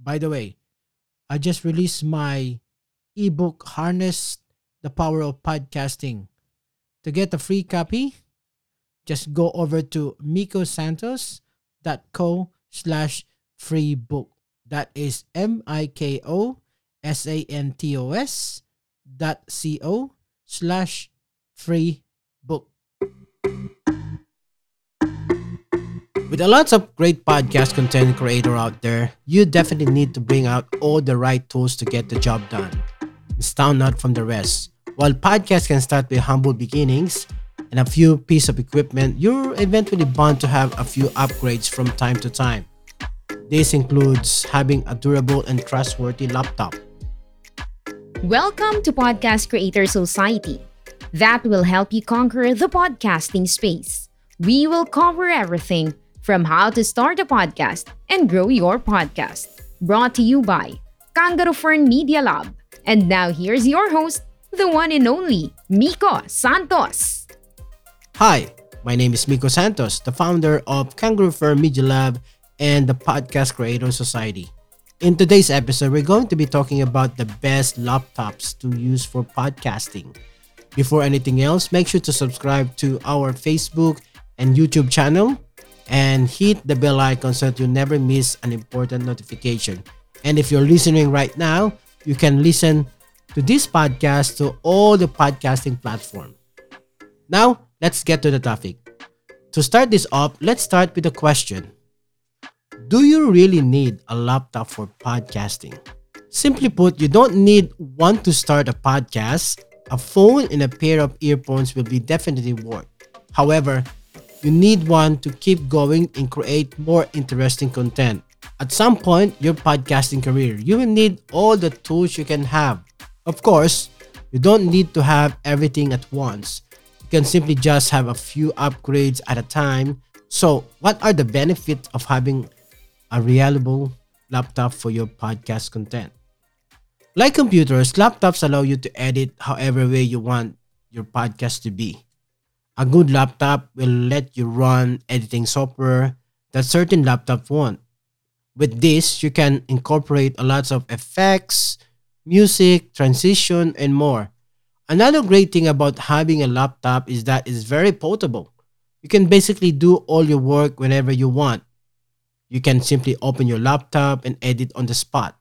By the way, I just released my ebook Harness the Power of Podcasting. To get a free copy, just go over to mikosantos.co slash free book. That is M-I-K-O S-A-N-T-O-S dot C-O slash free With a lots of great podcast content creator out there, you definitely need to bring out all the right tools to get the job done. Stand out from the rest. While podcasts can start with humble beginnings and a few pieces of equipment, you're eventually bound to have a few upgrades from time to time. This includes having a durable and trustworthy laptop. Welcome to Podcast Creator Society. That will help you conquer the podcasting space. We will cover everything from how to start a podcast and grow your podcast. Brought to you by Kangaroo Firm Media Lab. And now here's your host, the one and only Miko Santos. Hi, my name is Miko Santos, the founder of Kangaroo Firm Media Lab and the Podcast Creator Society. In today's episode, we're going to be talking about the best laptops to use for podcasting. Before anything else, make sure to subscribe to our Facebook and YouTube channel and hit the bell icon so that you never miss an important notification. And if you're listening right now, you can listen to this podcast to all the podcasting platform. Now, let's get to the topic. To start this off, let's start with a question. Do you really need a laptop for podcasting? Simply put, you don't need one to start a podcast. A phone and a pair of earphones will be definitely work. However, you need one to keep going and create more interesting content. At some point, your podcasting career, you will need all the tools you can have. Of course, you don't need to have everything at once. You can simply just have a few upgrades at a time. So, what are the benefits of having a reliable laptop for your podcast content? Like computers, laptops allow you to edit however way you want your podcast to be. A good laptop will let you run editing software that certain laptops won't. With this, you can incorporate a lot of effects, music, transition, and more. Another great thing about having a laptop is that it's very portable. You can basically do all your work whenever you want. You can simply open your laptop and edit on the spot.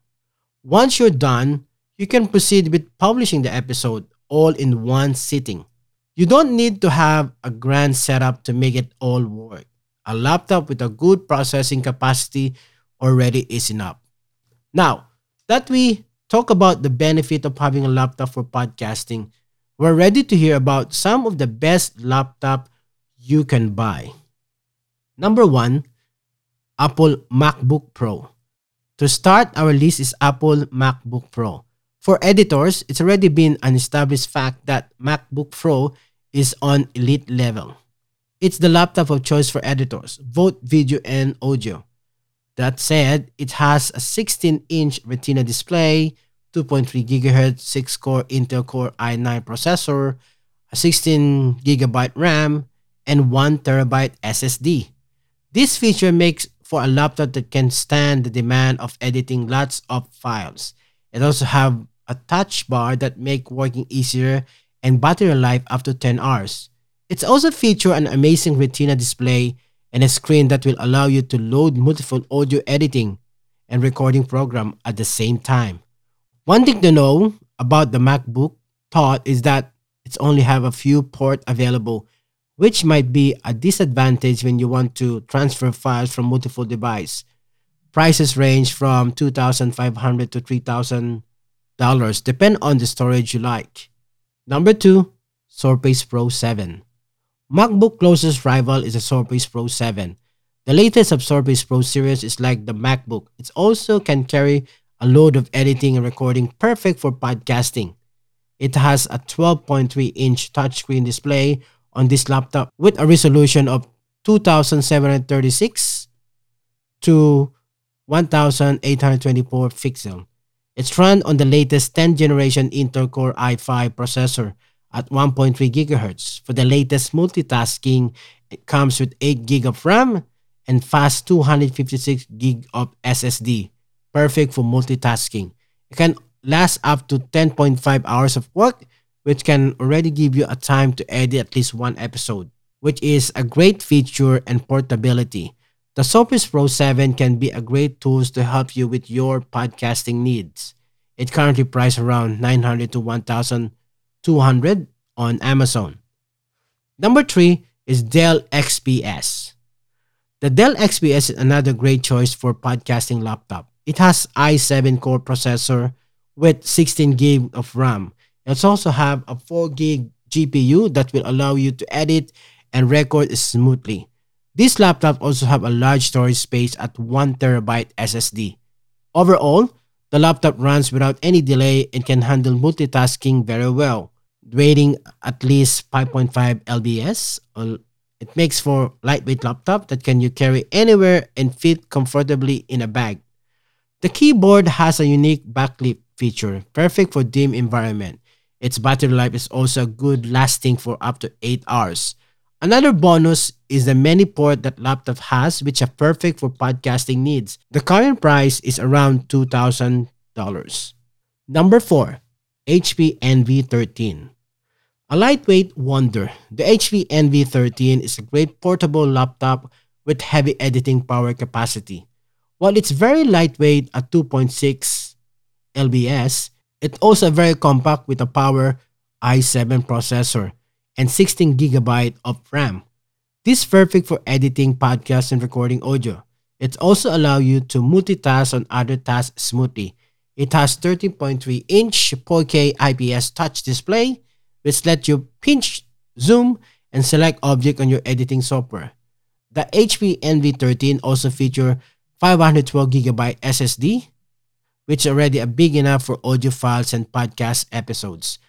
Once you're done, you can proceed with publishing the episode all in one sitting. You don't need to have a grand setup to make it all work. A laptop with a good processing capacity already is enough. Now, that we talk about the benefit of having a laptop for podcasting, we're ready to hear about some of the best laptop you can buy. Number 1, Apple MacBook Pro. To start, our list is Apple MacBook Pro. For editors, it's already been an established fact that MacBook Pro is on elite level. It's the laptop of choice for editors, both video and audio. That said, it has a 16-inch Retina display, 2.3 GHz 6-core Intel Core i9 processor, a 16 GB RAM, and 1 TB SSD. This feature makes for a laptop that can stand the demand of editing lots of files. It also have a touch bar that make working easier and battery life to 10 hours. It's also feature an amazing retina display and a screen that will allow you to load multiple audio editing and recording program at the same time. One thing to know about the MacBook thought is that it's only have a few port available, which might be a disadvantage when you want to transfer files from multiple devices. Prices range from 2,500 to $3,000 depend on the storage you like. Number 2, Surface Pro 7. MacBook closest rival is the Surface Pro 7. The latest of Surface Pro series is like the MacBook. It also can carry a load of editing and recording perfect for podcasting. It has a 12.3 inch touchscreen display on this laptop with a resolution of 2736 to 1824 pixel. It's run on the latest 10th generation Intel Core i5 processor at 1.3 GHz. For the latest multitasking, it comes with 8 GB of RAM and fast 256 gig of SSD, perfect for multitasking. It can last up to 10.5 hours of work, which can already give you a time to edit at least one episode, which is a great feature and portability. The Surface Pro 7 can be a great tool to help you with your podcasting needs. It currently priced around 900 to 1200 on Amazon. Number 3 is Dell XPS. The Dell XPS is another great choice for podcasting laptop. It has i7 core processor with 16 gig of RAM. It also have a 4 gig GPU that will allow you to edit and record smoothly. This laptop also have a large storage space at 1 terabyte SSD. Overall, the laptop runs without any delay and can handle multitasking very well, rating at least 5.5 lbs it makes for lightweight laptop that can you carry anywhere and fit comfortably in a bag. The keyboard has a unique backlit feature, perfect for dim environment. Its battery life is also good lasting for up to 8 hours. Another bonus is the many port that laptop has which are perfect for podcasting needs. The current price is around $2,000. Number 4, HP Envy 13. A lightweight wonder, the HP Envy 13 is a great portable laptop with heavy editing power capacity. While it's very lightweight at 2.6 lbs, it's also very compact with a power i7 processor and 16 GB of RAM. This is perfect for editing podcasts and recording audio. It also allows you to multitask on other tasks smoothly. It has 13.3 inch 4K IPS touch display which let you pinch, zoom, and select object on your editing software. The HP Envy 13 also feature 512GB SSD, which is already big enough for audio files and podcast episodes.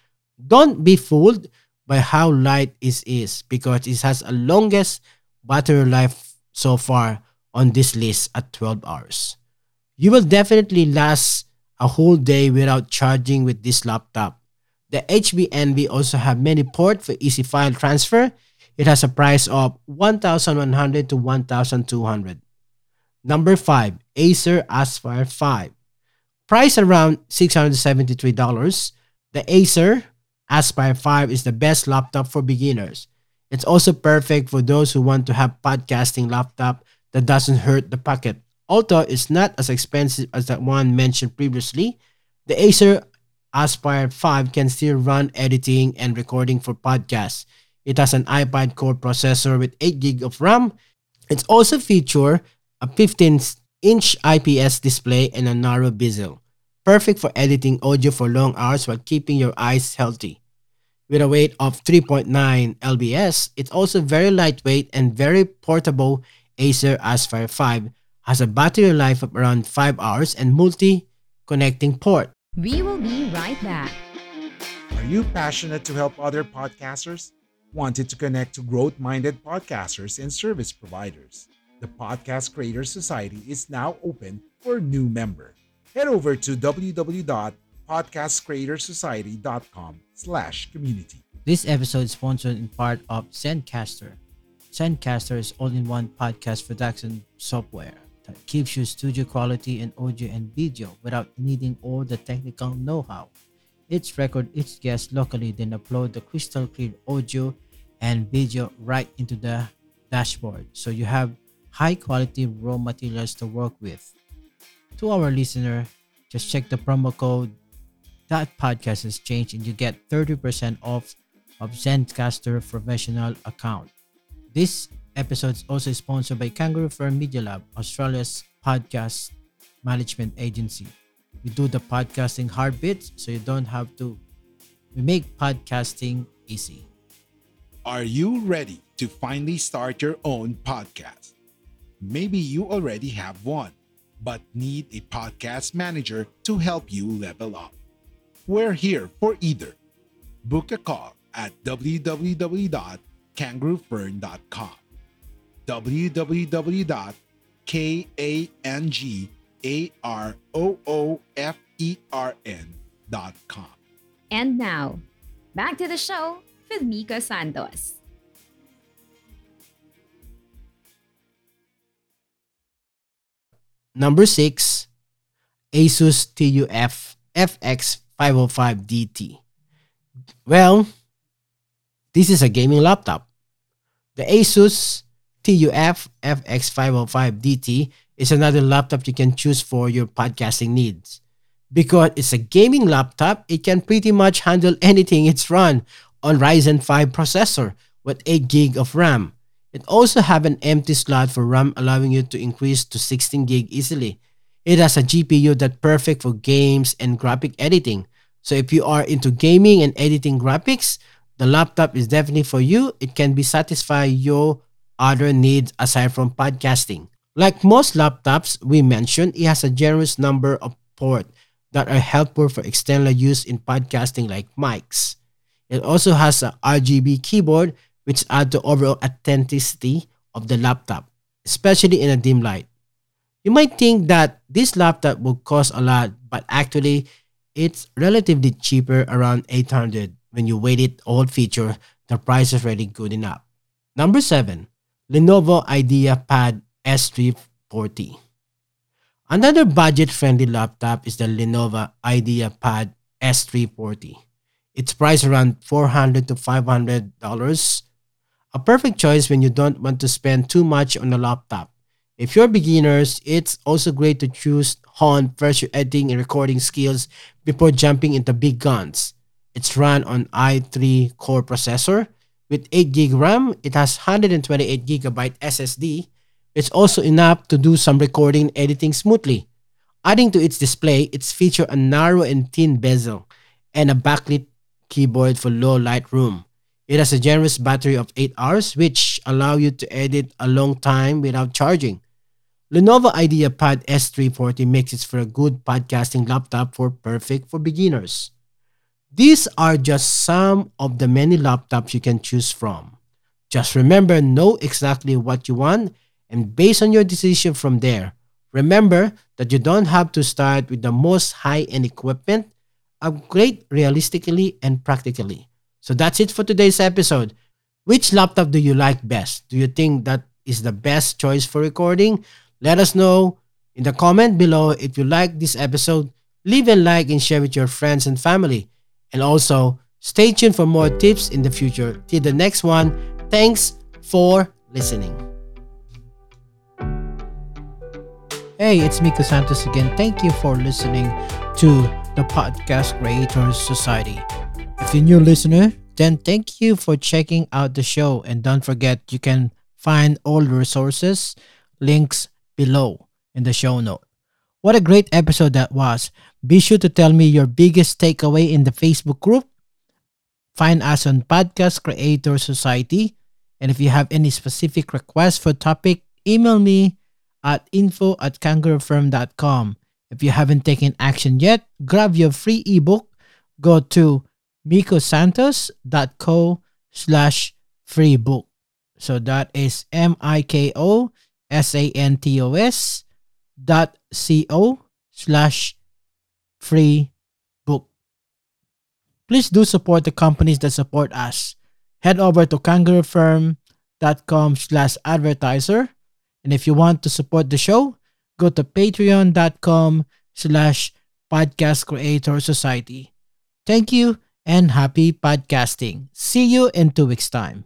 Don't be fooled by how light it is because it has a longest battery life so far on this list at 12 hours. You will definitely last a whole day without charging with this laptop the HP Envy also have many ports for easy file transfer. It has a price of 1,100 to 1,200. Number 5, Acer Aspire 5. Price around $673. The Acer Aspire 5 is the best laptop for beginners. It's also perfect for those who want to have podcasting laptop that doesn't hurt the pocket. Although it's not as expensive as that one mentioned previously, the Acer Aspire 5 can still run editing and recording for podcasts. It has an iPad core processor with 8 GB of RAM. It also features a 15-inch IPS display and a narrow bezel, perfect for editing audio for long hours while keeping your eyes healthy. With a weight of 3.9 lbs, it's also very lightweight and very portable. Acer Aspire 5 has a battery life of around 5 hours and multi-connecting port. We will be right back. Are you passionate to help other podcasters? Wanted to connect to growth minded podcasters and service providers? The Podcast Creators Society is now open for a new member. Head over to www.podcastcreatorsociety.com slash community. This episode is sponsored in part of Zencastr. Zencastr is all-in-one podcast production software that gives you studio quality in audio and video without needing all the technical know-how. It's record its guests locally, then upload the crystal clear audio and video right into the dashboard so you have high quality raw materials to work with. To our listener, just check the promo code that podcast has changed and you get 30% off of Zencastr professional account. This episode is also sponsored by Kangaroo Firm Media Lab, Australia's podcast management agency. We do the podcasting hard bits so you don't have to. We make podcasting easy. Are you ready to finally start your own podcast? Maybe you already have one, but need a podcast manager to help you level up. We're here for either. Book a call at www.kangaroofirm.com. www.kangaroofirm.com. And now, back to the show with Miko Santos. Number 6, Asus TUF FX505DT. Well, this is a gaming laptop. The Asus TUF FX505DT is another laptop you can choose for your podcasting needs. Because it's a gaming laptop, it can pretty much handle anything it's run on Ryzen 5 processor with 8 gig of RAM. It also have an empty slot for RAM allowing you to increase to 16 gig easily. It has a GPU that's perfect for games and graphic editing. So if you are into gaming and editing graphics, the laptop is definitely for you. It can be satisfy your other needs aside from podcasting. Like most laptops we mentioned, it has a generous number of ports that are helpful for external use in podcasting like mics. It also has a RGB keyboard which add to overall authenticity of the laptop, especially in a dim light. You might think that this laptop will cost a lot, but actually it's relatively cheaper around 800 when you weight it all feature, the price is really good enough. Number 7. Lenovo IdeaPad S340. Another budget-friendly laptop is the Lenovo IdeaPad S340. It's priced around 400 to $500. A perfect choice when you don't want to spend too much on a laptop. If you're beginners, it's also great to choose hone first your editing and recording skills before jumping into big guns. It's run on i3 core processor with 8 gig RAM. It has 128 gigabyte SSD. It's also enough to do some recording and editing smoothly. Adding to its display, it's feature a narrow and thin bezel and a backlit keyboard for low light room. It has a generous battery of 8 hours which allow you to edit a long time without charging. Lenovo IdeaPad S340 makes it for a good podcasting laptop for perfect for beginners. These are just some of the many laptops you can choose from. Just remember know exactly what you want and based on your decision from there. Remember that you don't have to start with the most high-end equipment. Upgrade realistically and practically. So that's it for today's episode. Which laptop do you like best? Do you think that is the best choice for recording? Let us know in the comment below if you like this episode. Leave a like and share with your friends and family. And also, stay tuned for more tips in the future. Till the next one, thanks for listening. Hey, it's Miko Santos again. Thank you for listening to the Podcast Creators Society. If you're a new listener, then thank you for checking out the show. And don't forget, you can find all the resources, links below in the show note. What a great episode that was. Be sure to tell me your biggest takeaway in the Facebook group. Find us on Podcast Creator Society. And if you have any specific requests for topic, email me at info at kangaroofirm.com. If you haven't taken action yet, grab your free ebook. Go to mikosantos.co slash free book. So that is M-I-K-O S-A-N-T-O-S dot C-O slash free book. Please do support the companies that support us. Head over to kangaroofirm.com slash advertiser. And if you want to support the show, go to patreon.com slash podcast creator society. Thank you and happy podcasting. See you in two weeks' time.